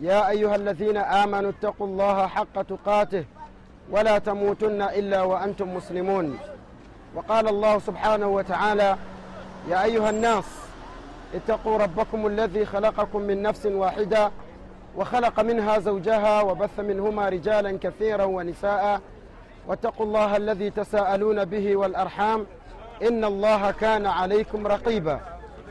يا أيها الذين آمنوا اتقوا الله حق تقاته ولا تموتن إلا وأنتم مسلمون. وقال الله سبحانه وتعالى يا أيها الناس اتقوا ربكم الذي خلقكم من نفس واحدة وخلق منها زوجها وبث منهما رجالا كثيرا ونساء. واتقوا الله الذي تساءلون به والأرحام إن الله كان عليكم رقيبا.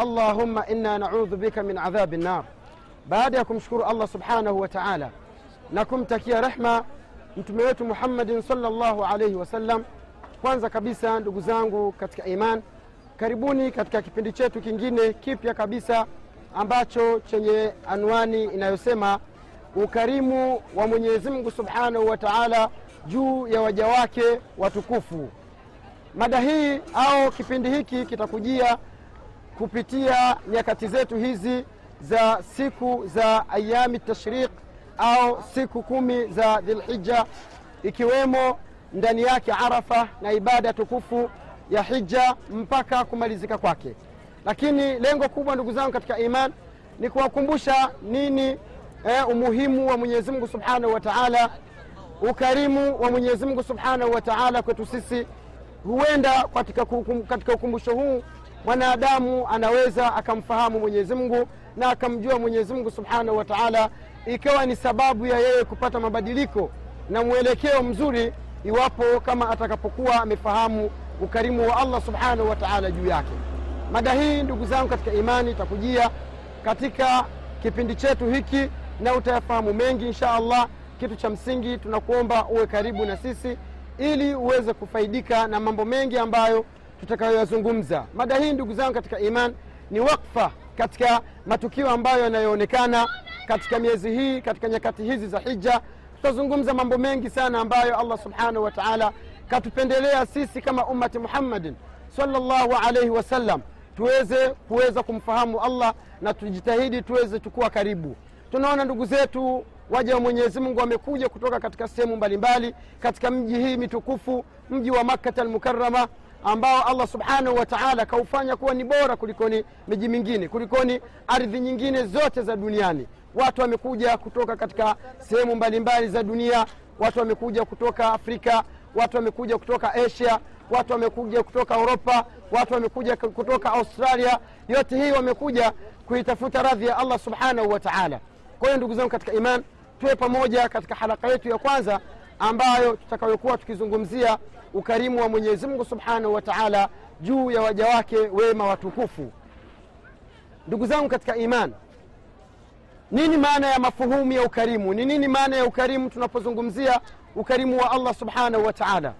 allahumma inna naudhu bika min adhabi nnar baada ya kumshukuru allah subhanahu wa taala na kumtakia rehma mtume wetu muhammadin salllahu alaihi wasallam kwanza kabisa ndugu zangu katika iman karibuni katika kipindi chetu kingine kipya kabisa ambacho chenye anwani inayosema ukarimu wa mwenyezi mungu subhanahu wa taala juu ya waja wake watukufu. Mada hii au kipindi hiki kitakujia kupitia nyakati zetu hizi za siku za ayami tashriq au siku kumi za dhilhija ikiwemo ndani yake arafa na ibada tukufu ya hija mpaka kumalizika kwake. Lakini lengo kubwa ndugu zangu katika iman ni kuwakumbusha nini eh, umuhimu wa mwenyezi mungu subhanahu wa taala. Ukarimu wa mwenyezi mungu subhanahu wa taala kwetu sisi huenda katika, ukumbusho huu mwanadamu anaweza akamfahamu mwenyezi mungu na akamjua mwenyezi mungu subhanahu wa taala ikawa ni sababu ya yeye kupata mabadiliko na mwelekeo mzuri iwapo kama atakapokuwa amefahamu ukarimu wa allah subhanahu wa taala juu yake. Mada hii ndugu zangu katika imani itakujia katika kipindi chetu hiki na utayafahamu mengi insha allah. Kitu cha msingi tunakuomba uwe karibu na sisi ili uweze kufaidika na mambo mengi ambayo tutakayoyazungumza. Mada hii ndugu zangu katika iman ni wakfa katika matukio ambayo yanayoonekana katika miezi hii katika nyakati hizi za hija. Tutazungumza mambo mengi sana ambayo allah subhanahu wa taala katupendelea sisi kama ummati muhammadin salllahu alaihi wasallam tuweze kuweza kumfahamu allah na tujitahidi tuweze tukuwa karibu. Tunaona ndugu zetu waja wa mwenyezi mungu wamekuja kutoka katika sehemu mbalimbali katika mji hii mitukufu mji wa makkata almukarama ambao allah subhanahu wa taala kaufanya kuwa ni bora kulikoni miji mingine kulikoni ardhi nyingine zote za duniani. Watu wamekuja kutoka katika sehemu mbalimbali za dunia watu wamekuja kutoka afrika watu wamekuja kutoka asia watu wamekuja kutoka uropa watu wamekuja kutoka australia. Yote hii wamekuja kuitafuta radhi ya allah subhanahu wa taala. Kwa hiyo ndugu zangu katika iman tuwe pamoja katika halaka yetu ya kwanza ambayo tutakayokuwa tukizungumzia ukarimu wa mwenyezi mungu subhanahu wa taala juu ya waja wake wema watukufu. Ndugu zangu katika iman nini maana ya mafuhumu ya ukarimu? Ni nini maana ya ukarimu tunapozungumzia ukarimu wa allah subhanahu wa taala?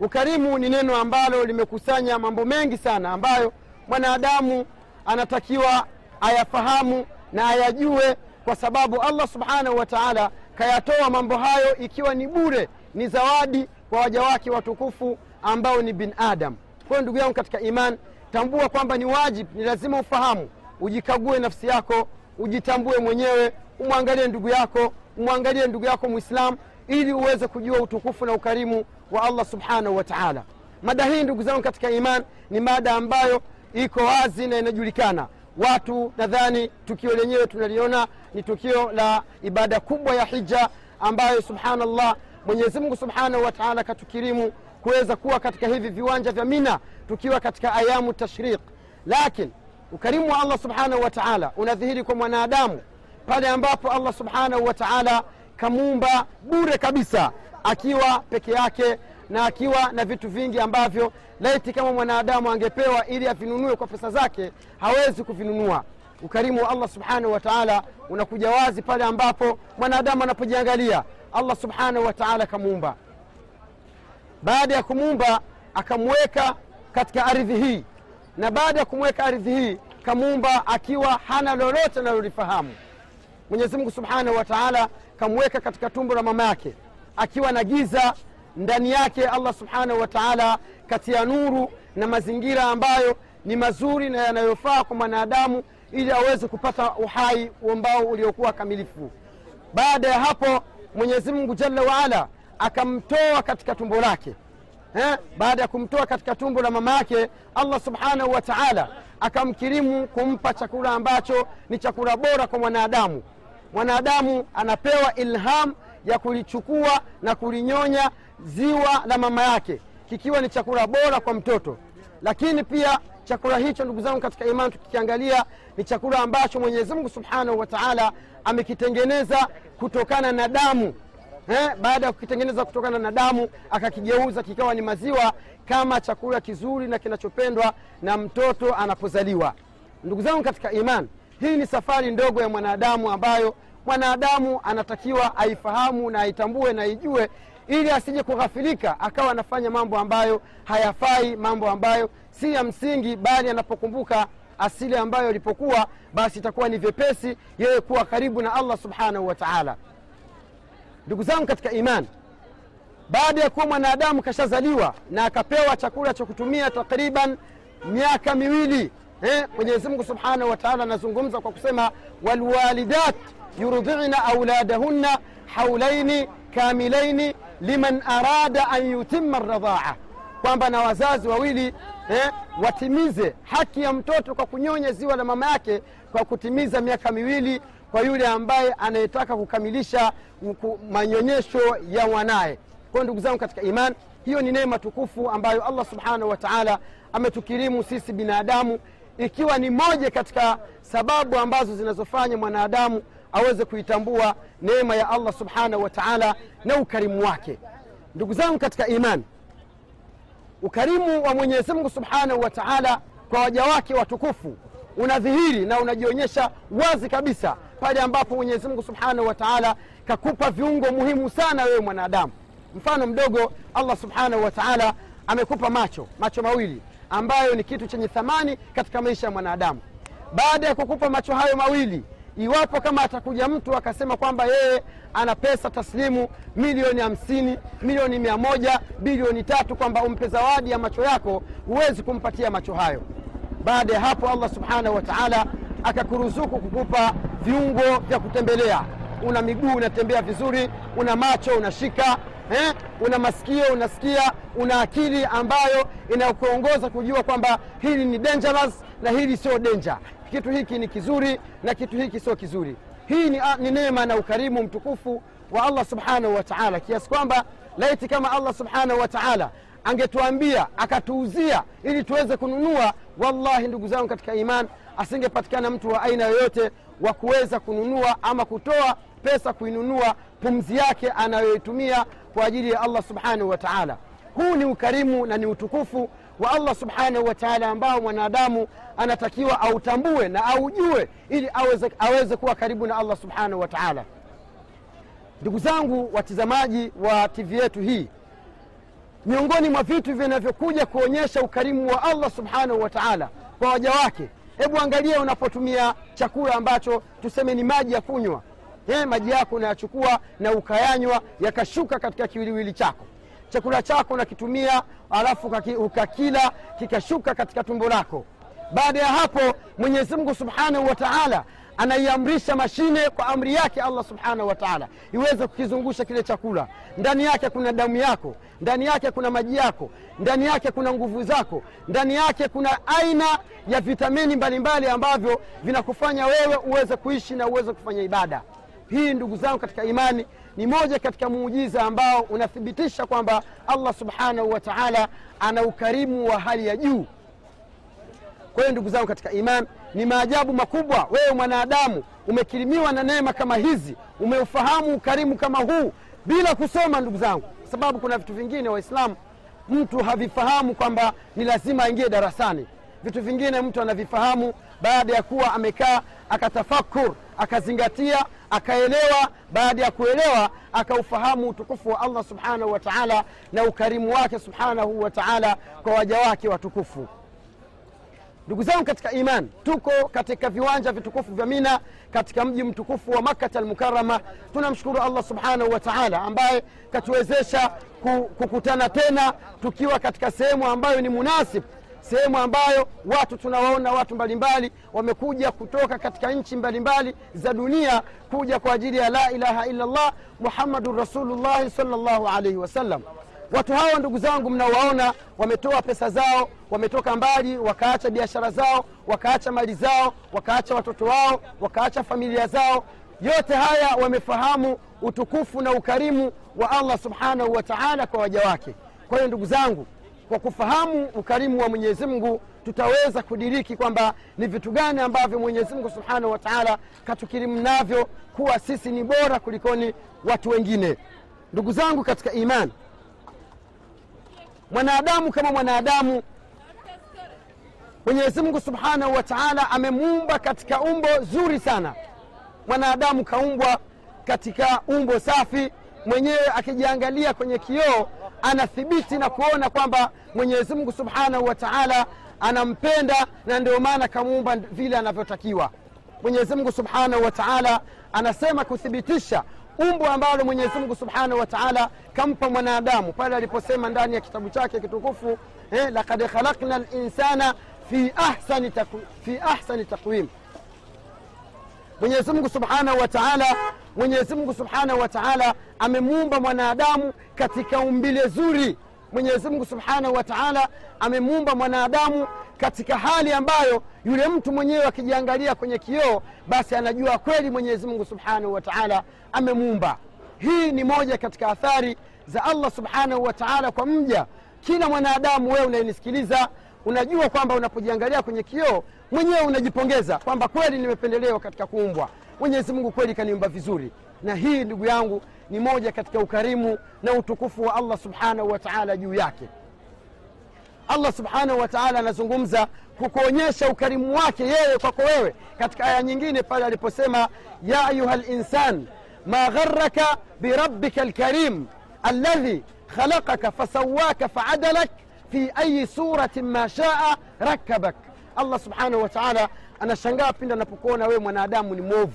Ukarimu ni neno ambalo limekusanya mambo mengi sana ambayo mwanadamu anatakiwa ayafahamu na ayajue kwa sababu allah subhanahu wa taala kayatoa mambo hayo ikiwa ni bure ni zawadi kwa waja wake watukufu ambao ni binadam kwayo ndugu yangu katika iman tambua kwamba ni wajib ni lazima ufahamu ujikague nafsi yako ujitambue mwenyewe umwangalie ndugu yako umwangalie ndugu yako mwislam ili uweze kujua utukufu na ukarimu wa allah subhanahu wa taala. Mada hii ndugu zangu katika iman ni mada ambayo iko wazi na inajulikana. Watu nadhani tukio lenyewe tunaliona ni tukio la ibada kubwa ya hija ambayo subhanallah mwenyezi mungu subhanahu wa taala katukirimu kuweza kuwa katika hivi viwanja vya mina tukiwa katika ayamu tashriq. Lakini ukarimu wa allah subhanahu wa taala unadhihiri kwa mwanadamu pale ambapo allah subhanahu wa taala kamuumba bure kabisa akiwa peke yake na akiwa na vitu vingi ambavyo laiti kama mwanadamu angepewa ili avinunue kwa pesa zake hawezi kuvinunua. Ukarimu wa allah subhanahu wa taala unakuja wazi pale ambapo mwanadamu anapojiangalia allah subhanahu wataala akamuumba. Baada ya kumuumba akamweka katika ardhi hii. Na baada ya kumweka ardhi hii kamuumba akiwa hana lolote analolifahamu. Mwenyezimungu subhanahu wataala kamweka katika tumbo la mama yake akiwa na giza ndani yake allah subhanahu wa taala katia nuru na mazingira ambayo ni mazuri na yanayofaa kwa mwanadamu ili aweze kupata uhai ambao uliokuwa kamilifu. Baada ya hapo mwenyezi mungu jalla waala akamtoa katika tumbo lake. Eh? baada ya kumtoa katika tumbo la mama yake allah subhanahu wa taala akamkirimu kumpa chakula ambacho ni chakula bora kwa mwanadamu. Mwanadamu anapewa ilham ya kulichukua na kulinyonya ziwa la mama yake kikiwa ni chakula bora kwa mtoto. Lakini pia chakula hicho ndugu zangu katika imani tukikiangalia ni chakula ambacho mwenyezi mungu subhanahu wa taala amekitengeneza kutokana na damu. Eh, baada ya kukitengeneza kutokana na damu akakigeuza kikawa ni maziwa kama chakula kizuri na kinachopendwa na mtoto anapozaliwa. Ndugu zangu katika iman hii ni safari ndogo ya mwanadamu ambayo mwanadamu anatakiwa aifahamu na aitambue na aijue ili asije kughafilika akawa anafanya mambo ambayo hayafai mambo ambayo si ya msingi bali anapokumbuka asili ambayo ilipokuwa basi itakuwa ni vyepesi yeye kuwa karibu na allah subhanahu wa taala. Ndugu zangu katika imani baada ya kuwa mwanadamu kashazaliwa na akapewa chakula cha kutumia takriban miaka miwili eh, subhanahu wa taala anazungumza kwa kusema walwalidat yurdhina auladahunna haulaini kamilaini liman arada an yutima radhaa kwamba na wazazi wawili eh, watimize haki ya mtoto kwa kunyonya ziwa la mama yake kwa kutimiza miaka miwili kwa yule ambaye anayetaka kukamilisha manyonyesho ya mwanaye kwayo ndugu zangu katika iman hiyo ni neema tukufu ambayo allah subhanahu wa taala ametukirimu sisi binadamu ikiwa ni moja katika sababu ambazo zinazofanya mwanadamu aweze kuitambua neema ya allah subhanahu wa taala na ukarimu wake. Ndugu zangu katika imani ukarimu wa mwenyezi mungu subhanahu wa taala kwa waja wake watukufu unadhihiri na unajionyesha wazi kabisa pale ambapo mwenyezi mungu subhanahu wa taala kakupa viungo muhimu sana wewe mwanadamu. Mfano mdogo allah subhanahu wa taala amekupa macho macho mawili ambayo ni kitu chenye thamani katika maisha ya mwanadamu. Baada ya kukupa macho hayo mawili iwapo kama atakuja mtu akasema kwamba yeye ana pesa taslimu milioni hamsini milioni mia moja bilioni tatu kwamba umpe zawadi ya macho yako huwezi kumpatia macho hayo. Baada ya hapo allah subhanahu wa taala akakuruzuku kukupa viungo vya kutembelea. Una miguu unatembea vizuri una macho unashika eh? una masikio unasikia una akili ambayo inakuongoza kujua kwamba hili ni dangerous na hili sio danger kitu hiki ni kizuri na kitu hiki sio kizuri. Hii ni, ni neema na ukarimu mtukufu wa allah subhanahu wa taala. Kiasi kwamba laiti kama allah subhanahu wa taala angetuambia akatuuzia ili tuweze kununua wallahi ndugu zangu katika iman asingepatikana mtu wa aina yoyote wa kuweza kununua ama kutoa pesa kuinunua pumzi yake anayoitumia kwa ajili ya allah subhanahu wa taala. Huu ni ukarimu na ni utukufu wa allah subhanahu wataala ambao mwanadamu anatakiwa autambue na aujue ili aweze, aweze kuwa karibu na allah subhanahu wataala ndugu zangu watizamaji wa tv yetu hii miongoni mwa vitu vinavyokuja kuonyesha ukarimu wa allah subhanahu wataala kwa waja wake hebu angalia unapotumia chakula ambacho tuseme ni maji ya kunywa. E, maji yako unayachukua na ukayanywa yakashuka katika kiwiliwili chako chakula chako unakitumia alafu ukakila kikashuka katika tumbo lako. Baada ya hapo mwenyezi mungu subhanahu wa taala anaiamrisha mashine kwa amri yake allah subhanahu wa taala iweze kukizungusha kile chakula. Ndani yake kuna damu yako ndani yake kuna maji yako ndani yake kuna nguvu zako ndani yake kuna aina ya vitamini mbalimbali ambavyo vinakufanya wewe uweze kuishi na uweze kufanya ibada. Hii ndugu zangu katika imani ni moja katika muujiza ambao unathibitisha kwamba allah subhanahu wa taala ana ukarimu wa hali ya juu. Kwa hiyo ndugu zangu katika iman ni maajabu makubwa wewe mwanadamu umekirimiwa na neema kama hizi umeufahamu ukarimu kama huu bila kusoma ndugu zangu. Kwa sababu kuna vitu vingine waislamu mtu havifahamu kwamba ni lazima aingie darasani. Vitu vingine mtu anavifahamu baada ya kuwa amekaa akatafakur akazingatia akaelewa. Baada ya kuelewa akaufahamu utukufu wa allah subhanahu wa taala na ukarimu wake subhanahu wa taala kwa waja wake watukufu. Ndugu zangu katika iman tuko katika viwanja vitukufu vya mina katika mji mtukufu wa makkata almukarama tunamshukuru allah subhanahu wa taala ambaye katuwezesha kukutana tena tukiwa katika sehemu ambayo ni munasib sehemu ambayo watu tunawaona watu mbalimbali wamekuja kutoka katika nchi mbalimbali za dunia kuja kwa ajili ya la ilaha illallah muhammadun rasulullahi salllahu alaihi wasallam watu hawa ndugu zangu mnaowaona wametoa pesa zao wametoka mbali wakaacha biashara zao wakaacha mali zao wakaacha watoto wao wakaacha familia zao. Yote haya wamefahamu utukufu na ukarimu wa allah subhanahu wa taala kwa waja wake. Kwa hiyo ndugu zangu kwa kufahamu ukarimu wa mwenyezi mungu tutaweza kudiriki kwamba ni vitu gani ambavyo mwenyezi mungu subhanahu wa taala katukirimu navyo kuwa sisi ni bora kulikoni watu wengine. Ndugu zangu katika imani mwanadamu kama mwanadamu mwenyezi mungu subhanahu wa taala amemuumba katika umbo zuri sana. Mwanadamu kaumbwa katika umbo safi mwenyewe akijiangalia kwenye kioo anathibiti na kuona kwamba mwenyezi mungu subhanahu wa taala anampenda na ndio maana kamuumba vile anavyotakiwa. Mwenyezi mungu subhanahu wa taala anasema kuthibitisha umbo ambalo mwenyezi mungu subhanahu wa taala kampa mwanadamu pale aliposema ndani ya kitabu chake kitukufu eh, lakad khalakna linsana fi ahsani, taku, mwenyezi mungu subhanahu wa taala mwenyezi mungu subhanahu wa taala amemuumba mwanadamu katika umbile zuri. Mwenyezi mungu subhanahu wa taala amemuumba mwanadamu katika hali ambayo yule mtu mwenyewe akijiangalia kwenye kioo basi anajua kweli mwenyezi mungu subhanahu wa taala amemuumba. Hii ni moja katika athari za allah subhanahu wa taala kwa mja. Kila mwanadamu wewe unayenisikiliza unajua kwamba unapojiangalia kwenye kioo mwenyewe unajipongeza kwamba kweli nimependelewa katika kuumbwa. Mwenyezi mungu kweli kaniumba vizuri. Na hii ndugu yangu ni moja katika ukarimu na utukufu wa allah subhanahu wa taala juu yake. Allah subhanahu wa taala anazungumza kukuonyesha ukarimu wake yeye kwako wewe katika aya nyingine pale aliposema ya ayuha linsan ma gharaka birabbika lkarim alladhi khalaqaka fasawaka faadalak fi ayi suratin ma shaa rakabak allah subhanahu wa taala anashangaa pindi anapokuona wewe mwanadamu ni mwovu.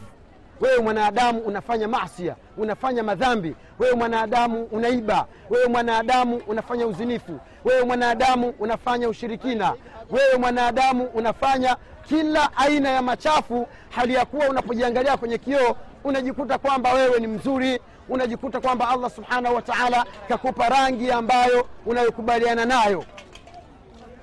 Wewe mwanadamu unafanya masia unafanya madhambi. Wewe mwanadamu unaiba. Wewe mwanadamu unafanya uzinifu. Wewe mwanadamu unafanya ushirikina. Wewe mwanadamu unafanya kila aina ya machafu hali ya kuwa unapojiangalia kwenye kioo unajikuta kwamba wewe ni mzuri unajikuta kwamba allah subhanahu wa taala kakupa rangi ambayo unayokubaliana nayo.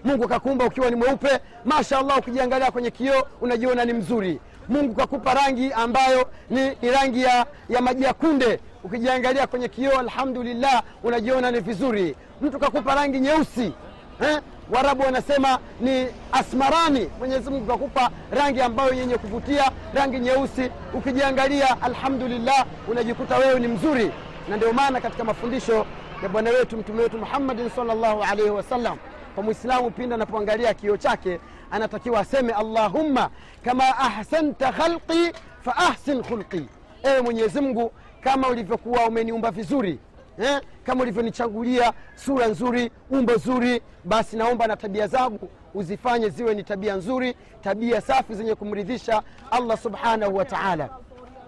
Mungu kakuumba ukiwa ni mweupe masha allah ukijiangalia kwenye kioo unajiona ni mzuri. Mungu kakupa rangi ambayo ni, ni rangi ya, ya maji ya kunde. Ukijiangalia kwenye kioo alhamdulillah unajiona ni vizuri. Mtu kakupa rangi nyeusi eh? Warabu wanasema ni asmarani mwenyezi mungu kakupa rangi ambayo yenye kuvutia rangi nyeusi. Ukijiangalia alhamdulillah unajikuta wewe ni mzuri. Na ndio maana katika mafundisho ya bwana wetu mtume wetu muhammadin salllahu alaihi wasallam kwa mwislamu pindi anapoangalia kioo chake anatakiwa aseme allahumma kama ahsanta khalqi fa ahsin khulqi ewe mwenyezi mungu kama ulivyokuwa umeniumba vizuri eh? kama ulivyonichagulia sura nzuri umbo zuri basi naomba na tabia zangu uzifanye ziwe ni tabia nzuri tabia safi zenye kumridhisha allah subhanahu wa taala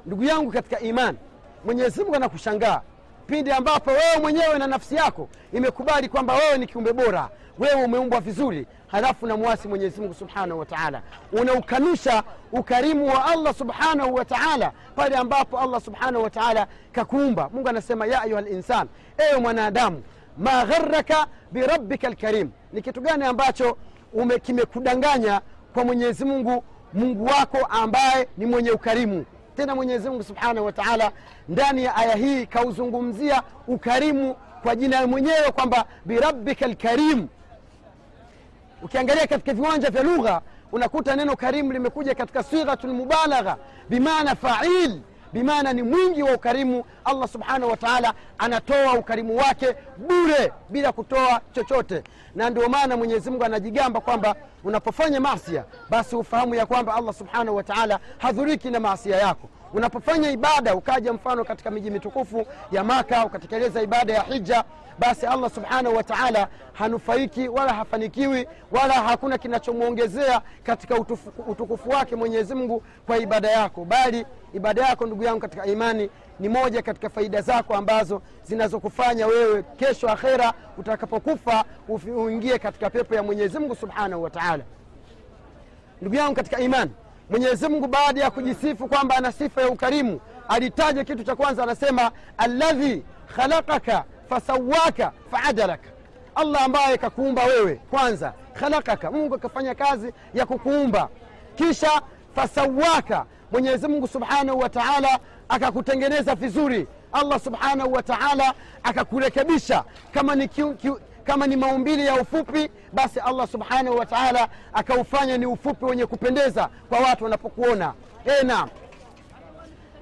ndugu yangu katika iman mwenyezi mungu anakushangaa pindi ambapo wewe mwenyewe na nafsi yako imekubali kwamba wewe ni kiumbe bora wewe umeumbwa vizuri halafu namwasi mwenyezi mungu subhanahu wa taala. Unaukanusha ukarimu wa allah subhanahu wa taala pale ambapo allah subhanahu wa taala kakuumba. Mungu anasema ya ayuha linsan ewe mwanadamu ma gharaka birabbika lkarim ni kitu gani ambacho kimekudanganya kwa mwenyezi mungu wako ambaye ni mwenye ukarimu? Tena mwenyezi mungu subhanahu wa taala ndani ya aya hii kauzungumzia ukarimu kwa jina mwenyewe kwamba birabbika lkarim ukiangalia katika viwanja vya lugha unakuta neno karimu limekuja katika sighatu mubalagha, bimaana fail bimaana ni mwingi wa ukarimu. Allah subhanahu wa taala anatoa ukarimu wake bure bila kutoa chochote. Na ndio maana mwenyezi mungu anajigamba kwamba unapofanya masia basi ufahamu ya kwamba allah subhanahu wa taala hadhuriki na maasia yako unapofanya ibada ukaja mfano katika miji mitukufu ya maka ukatekeleza ibada ya hija basi allah subhanahu wa taala hanufaiki wala hafanikiwi wala hakuna kinachomwongezea katika utufu, utukufu wake mwenyezi mungu kwa ibada yako. Bali ibada yako ndugu yangu katika imani ni moja katika faida zako ambazo zinazokufanya wewe kesho akhera utakapokufa uingie katika pepo ya mwenyezi mungu subhanahu wa taala. Ndugu yangu katika imani mwenyezi mungu baada ya kujisifu kwamba ana sifa ya ukarimu alitaja kitu cha kwanza anasema alladhi khalaqaka fasawaka faadalaka. Allah ambaye kakuumba wewe kwanza khalaqaka, mungu akafanya kazi ya kukuumba. Kisha fasawaka mwenyezi mungu subhanahu wa taala akakutengeneza vizuri. Allah subhanahu wa taala akakurekebisha. Kama ni kama ni maumbili ya ufupi basi allah subhanahu wa taala akaufanya ni ufupi wenye kupendeza kwa watu wanapokuona. E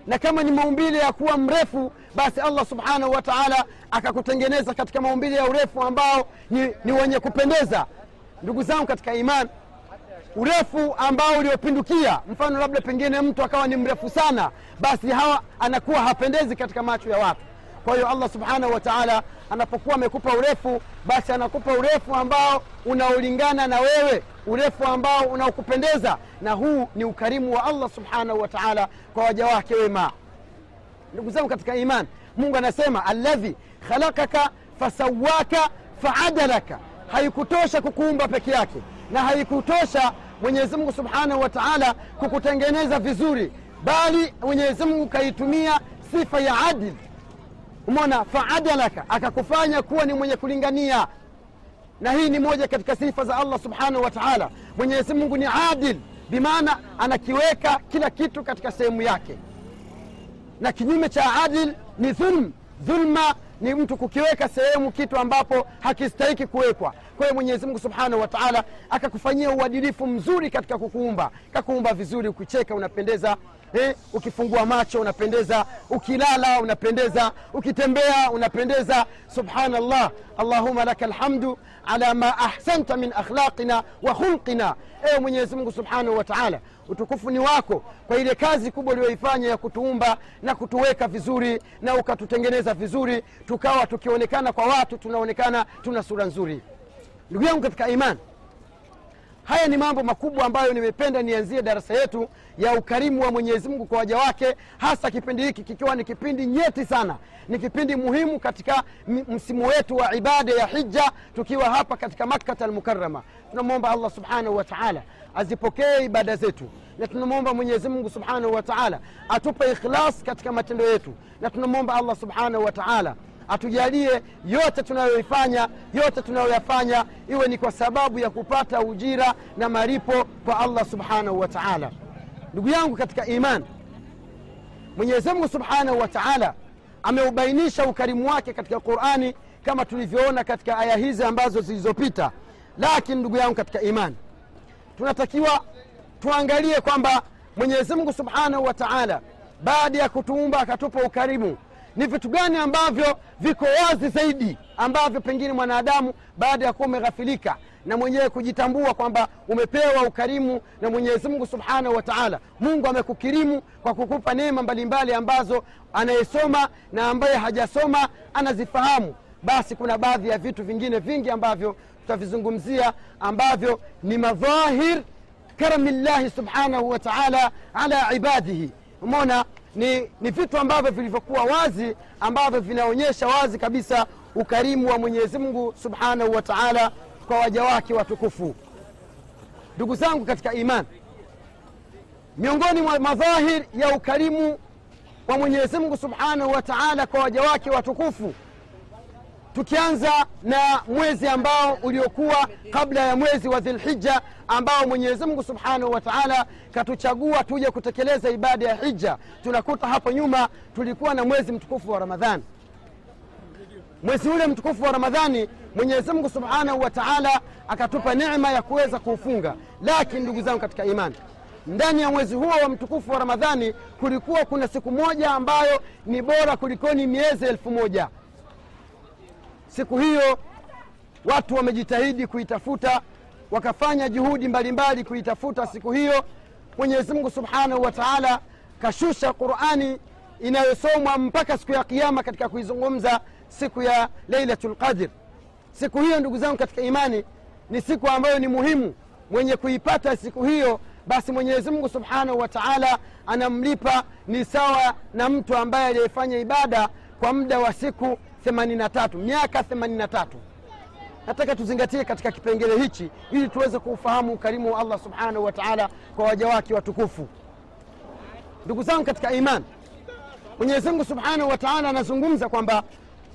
na kama ni maumbile ya kuwa mrefu basi allah subhanahu wa taala akakutengeneza katika maumbile ya urefu ambao ni, ni wenye kupendeza. Ndugu zangu katika iman urefu ambao uliopindukia mfano labda pengine mtu akawa ni mrefu sana basi hawa anakuwa hapendezi katika macho ya watu kwa hiyo allah subhanahu wa taala anapokuwa amekupa urefu basi anakupa urefu ambao unaolingana na wewe urefu ambao unaokupendeza na huu ni ukarimu wa allah subhanahu wa taala kwa waja wake wema. Ndugu zangu katika iman mungu anasema alladhi khalakaka fasawaka faadalaka. Haikutosha kukuumba peke yake na haikutosha mwenyezi mungu subhanahu wa taala kukutengeneza vizuri bali mwenyezi mungu kaitumia sifa ya adili umona faadalaka akakufanya kuwa ni mwenye kulingania. Na hii ni moja katika sifa za allah subhanahu wa taala. Mwenyezi mungu ni adil bimaana anakiweka kila kitu katika sehemu yake. Na kinyume cha adil ni dhulm. Dhulma ni mtu kukiweka sehemu kitu ambapo hakistahiki kuwekwa kwa hiyo mwenyezi mungu subhanahu wa taala akakufanyia uadilifu mzuri katika kukuumba. Kakuumba vizuri ukicheka unapendeza eh, ukifungua macho unapendeza ukilala unapendeza ukitembea unapendeza. Subhanallah. Allahuma laka lhamdu ala ma ahsanta min akhlaqina wa khulqina. Ewe mwenyezi mungu subhanahu wa taala utukufu ni wako kwa ile kazi kubwa uliyoifanya ya kutuumba na kutuweka vizuri na ukatutengeneza vizuri tukawa tukionekana kwa watu tunaonekana tuna sura nzuri ndugu yangu katika imani haya ni mambo makubwa ambayo nimependa nianzie darasa yetu ya ukarimu wa mwenyezi mungu kwa waja wake hasa kipindi hiki kikiwa ni kipindi nyeti sana ni kipindi muhimu katika msimu wetu wa ibada ya hija tukiwa hapa katika makkata almukarama tunamwomba allah subhanahu wa taala azipokee ibada zetu na tunamwomba mwenyezi mungu subhanahu wa taala atupe ikhlas katika matendo yetu na tunamwomba allah subhanahu wa taala atujalie yote tunayoifanya yote tunayoyafanya iwe ni kwa sababu ya kupata ujira na maripo kwa allah subhanahu wa taala. Ndugu yangu katika iman mwenyezi mungu subhanahu wa taala ameubainisha ukarimu wake katika qurani kama tulivyoona katika aya hizi ambazo zilizopita. Lakini ndugu yangu katika imani tunatakiwa tuangalie kwamba mwenyezi mungu subhanahu wa taala baada ya kutuumba akatupa ukarimu ni vitu gani ambavyo viko wazi zaidi ambavyo pengine mwanadamu baada ya kuwa umeghafilika na mwenyewe kujitambua kwamba umepewa ukarimu na mwenyezi mungu subhanahu wa taala mungu amekukirimu kwa kukupa neema mbalimbali ambazo anayesoma na ambaye hajasoma anazifahamu. Basi kuna baadhi ya vitu vingine vingi ambavyo tutavizungumzia ambavyo ni madhahir karamillahi subhanahu wa taala ala ibadihi. Umona ni, ni vitu ambavyo vilivyokuwa wazi ambavyo vinaonyesha wazi kabisa ukarimu wa mwenyezi mungu subhanahu wa taala kwa waja wake watukufu. Ndugu zangu katika iman miongoni mwa madhahir ya ukarimu wa mwenyezi mungu subhanahu wa taala kwa waja wake watukufu tukianza na mwezi ambao uliokuwa kabla ya mwezi wa dhilhija ambao mwenyezi mungu subhanahu wa taala katuchagua tuje kutekeleza ibada ya hija tunakuta hapo nyuma tulikuwa na mwezi mtukufu wa ramadhani. Mwezi ule mtukufu wa ramadhani mwenyezi mungu subhanahu wa taala akatupa neema ya kuweza kuufunga. Lakini ndugu zangu katika imani ndani ya mwezi huo wa mtukufu wa ramadhani kulikuwa kuna siku moja ambayo ni bora kulikoni miezi elfu moja siku hiyo watu wamejitahidi kuitafuta wakafanya juhudi mbalimbali kuitafuta siku hiyo mwenyezi mungu subhanahu wa taala kashusha qurani inayosomwa mpaka siku ya kiama katika kuizungumza siku ya leilatu Qadr. siku hiyo ndugu zangu katika imani ni siku ambayo ni muhimu mwenye kuipata siku hiyo basi mwenyezi mungu subhanahu wa taala anamlipa ni sawa na mtu ambaye aliyefanya ibada kwa muda wa siku 83 miaka 83 nataka tuzingatie katika kipengele hichi ili tuweze kuufahamu ukarimu wa allah subhanahu wa taala kwa waja wake watukufu. Ndugu zangu katika iman mwenyezimungu subhanahu wa taala anazungumza kwamba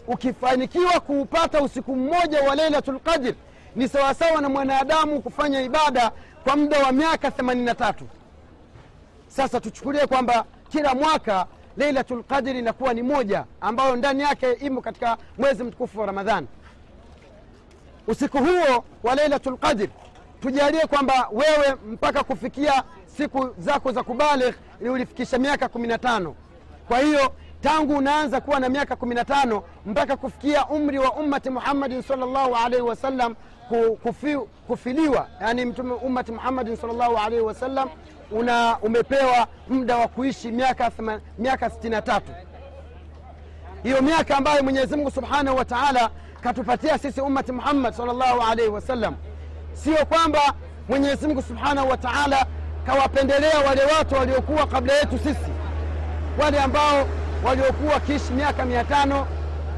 ukifanikiwa kuupata usiku mmoja wa leilatu lqadr ni sawasawa na mwanadamu kufanya ibada kwa muda wa miaka 83 sasa tuchukulie kwamba kila mwaka leilatu lqadri inakuwa ni moja ambayo ndani yake imo katika mwezi mtukufu wa ramadhani. Usiku huo wa leilatu lqadr tujalie kwamba wewe mpaka kufikia siku zako za kubaligh ni ulifikisha miaka 15 kwa hiyo tangu unaanza kuwa na miaka 15 mpaka kufikia umri wa ummati muhammadin salllahu alaihi wasallam kufi, kufiliwa yani mtume ummati muhammadin salllahu alaihi wasallam una umepewa muda wa kuishi miaka, miaka 63 hiyo miaka ambayo mwenyezi mungu subhanahu wa taala katupatia sisi ummati muhammad salllahu alaihi wasallam sio kwamba mwenyezi mungu subhanahu wa taala kawapendelea wale watu waliokuwa kabla yetu sisi. Wale ambao waliokuwa wakiishi miaka mia tano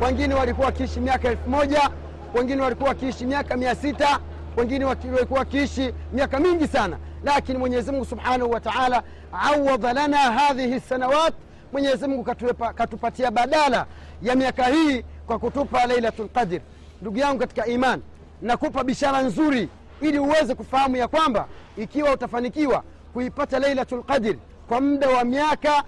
wengine walikuwa wakiishi miaka elfu moja wengine walikuwa wakiishi miaka mia sita wengine walikuwa wakiishi miaka mingi sana lakini mwenyezi mungu subhanahu wa taala awadha lana hadhihi sanawat. Mwenyezi mungu katupatia badala ya miaka hii kwa kutupa lailatu lqadr ndugu yangu katika iman nakupa bishara nzuri ili uweze kufahamu ya kwamba ikiwa utafanikiwa kuipata lailatu lqadr kwa muda wa miaka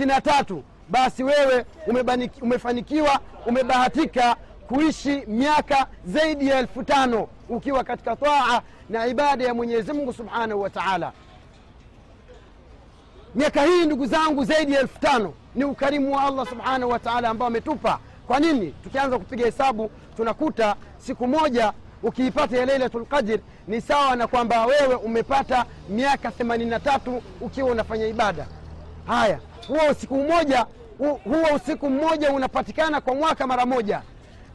63 basi wewe umebaniki, umefanikiwa umebahatika kuishi miaka zaidi ya elfu tano ukiwa katika taa na ibada ya mwenyezi mungu subhanahu wa taala. Miaka hii ndugu zangu zaidi ya elfu tano ni ukarimu wa allah subhanahu wa taala ambao ametupa. Kwa nini? Tukianza kupiga hesabu tunakuta siku moja ukiipata ya leilatu lqadr ni sawa na kwamba wewe umepata miaka 83 ukiwa unafanya ibada. Haya huo usiku mmoja huo usiku mmoja unapatikana kwa mwaka mara moja.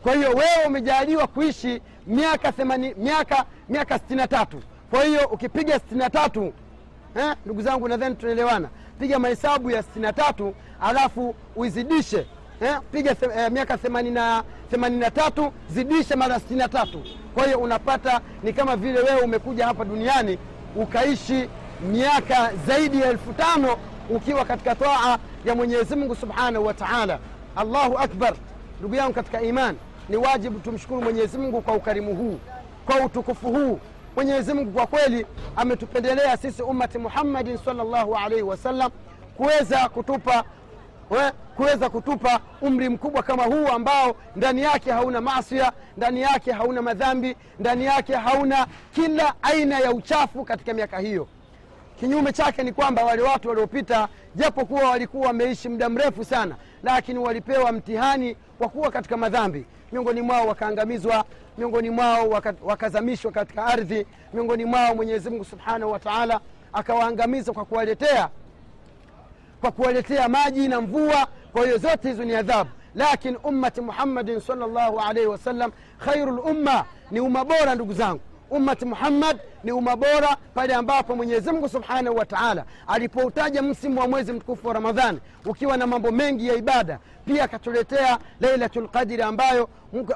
Kwa hiyo wewe umejaliwa kuishi miaka themani, miaka miaka sitini tatu. Kwa hiyo ukipiga sitini tatu eh, ndugu zangu nadhani tunaelewana. Piga mahesabu ya sitini tatu alafu uizidishe eh, piga the, eh, miaka themanini na tatu zidishe mara sitini tatu. Kwa hiyo unapata ni kama vile wewe umekuja hapa duniani ukaishi miaka zaidi ya elfu tano ukiwa katika taa ya mwenyezi mungu subhanahu wa taala. Allahu akbar. Ndugu yangu katika iman ni wajibu tumshukuru mwenyezi mungu kwa ukarimu huu kwa utukufu huu. Mwenyezi mungu kwa kweli ametupendelea sisi ummati muhammadin salllahu alaihi wasallam kuweza kutupa kuweza kutupa umri mkubwa kama huu ambao ndani yake hauna masia ndani yake hauna madhambi ndani yake hauna kila aina ya uchafu katika miaka hiyo. Kinyume chake ni kwamba wale watu waliopita japo kuwa walikuwa wameishi muda mrefu sana lakini walipewa mtihani wa kuwa katika madhambi. Miongoni mwao wakaangamizwa miongoni mwao waka, wakazamishwa katika ardhi miongoni mwao mwenyezi mungu subhanahu wa taala akawaangamiza kwa kuwaletea kwa kuwaletea maji na mvua. Kwa hiyo zote hizo ni adhabu. Lakini ummati muhammadin salllahu alaihi wasallam khairu lumma ni umma bora ndugu zangu ummati muhammad ni umma bora pale ambapo mwenyezi mungu subhanahu wa taala alipoutaja msimu wa mwezi mtukufu wa ramadhani ukiwa na mambo mengi ya ibada pia akatuletea lailatu lqadiri ambayo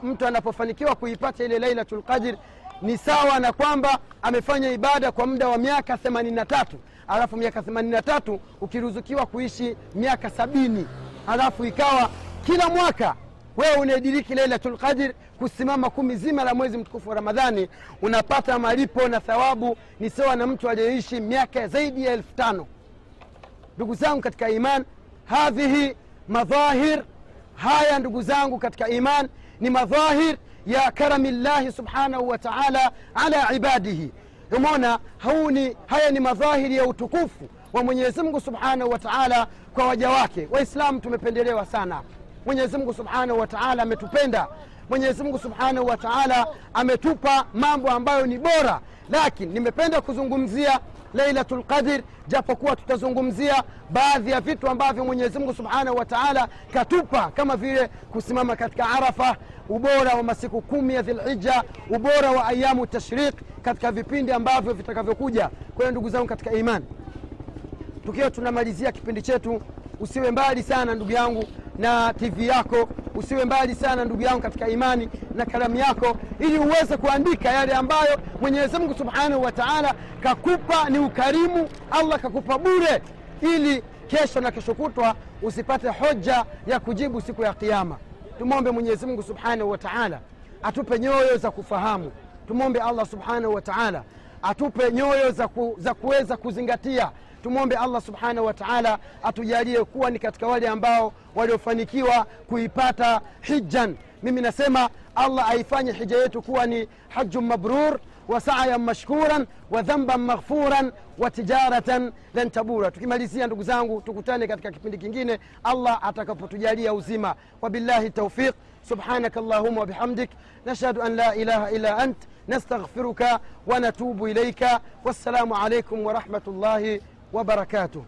mtu anapofanikiwa kuipata ile lailatu lqadiri ni sawa na kwamba amefanya ibada kwa muda wa miaka 83 alafu miaka 83 ukiruzukiwa kuishi miaka sabini. Alafu ikawa kila mwaka wewe unaediriki lailatul qadr kusimama kumi zima la mwezi mtukufu wa ramadhani unapata malipo na thawabu ni sawa na mtu aliyeishi miaka zaidi ya elfu tano. Ndugu zangu katika iman hadhihi madhahir haya ndugu zangu katika iman ni madhahir ya karami llahi subhanahu wa taala ala ibadihi. Umona hauni haya ni madhahiri ya utukufu wa mwenyezi mungu subhanahu wa taala kwa waja wake. Waislamu tumependelewa sana mwenyezi mungu subhanahu wa taala ametupenda. Mwenyezi mungu subhanahu wa taala ametupa mambo ambayo ni bora. Lakini nimependa kuzungumzia lailatu lqadir japokuwa tutazungumzia baadhi ya vitu ambavyo mwenyezi mungu subhanahu wa taala katupa kama vile kusimama katika arafa ubora wa masiku kumi ya dhilhija ubora wa ayamu tashriq katika vipindi ambavyo vitakavyokuja. Kwa hiyo ndugu zangu katika imani tukiwa tunamalizia kipindi chetu usiwe mbali sana ndugu yangu na tv yako. Usiwe mbali sana ndugu yangu katika imani na kalamu yako ili uweze kuandika yale ambayo mwenyezi mungu subhanahu wa taala kakupa ni ukarimu allah kakupa bure ili kesho na kesho kutwa usipate hoja ya kujibu siku ya kiama tumwombe mwenyezi mungu subhanahu wa taala atupe nyoyo za kufahamu. Tumwombe allah subhanahu wa taala atupe nyoyo za kuweza kuzingatia tumwombe allah subhanahu wa taala atujalie kuwa ni katika wale ambao waliofanikiwa kuipata hijjan mimi nasema allah aifanye hija yetu kuwa ni haju mabrur wa dhamban maghfuran wa tijaratan lan tabura tukimalizia ndugu zangu tukutane katika kipindi kingine allah atakapotujalia uzima wabillahi taufiq سبحانك اللهم وبحمدك نشهد أن لا إله إلا أنت نستغفرك ونتوب إليك والسلام عليكم ورحمة الله وبركاته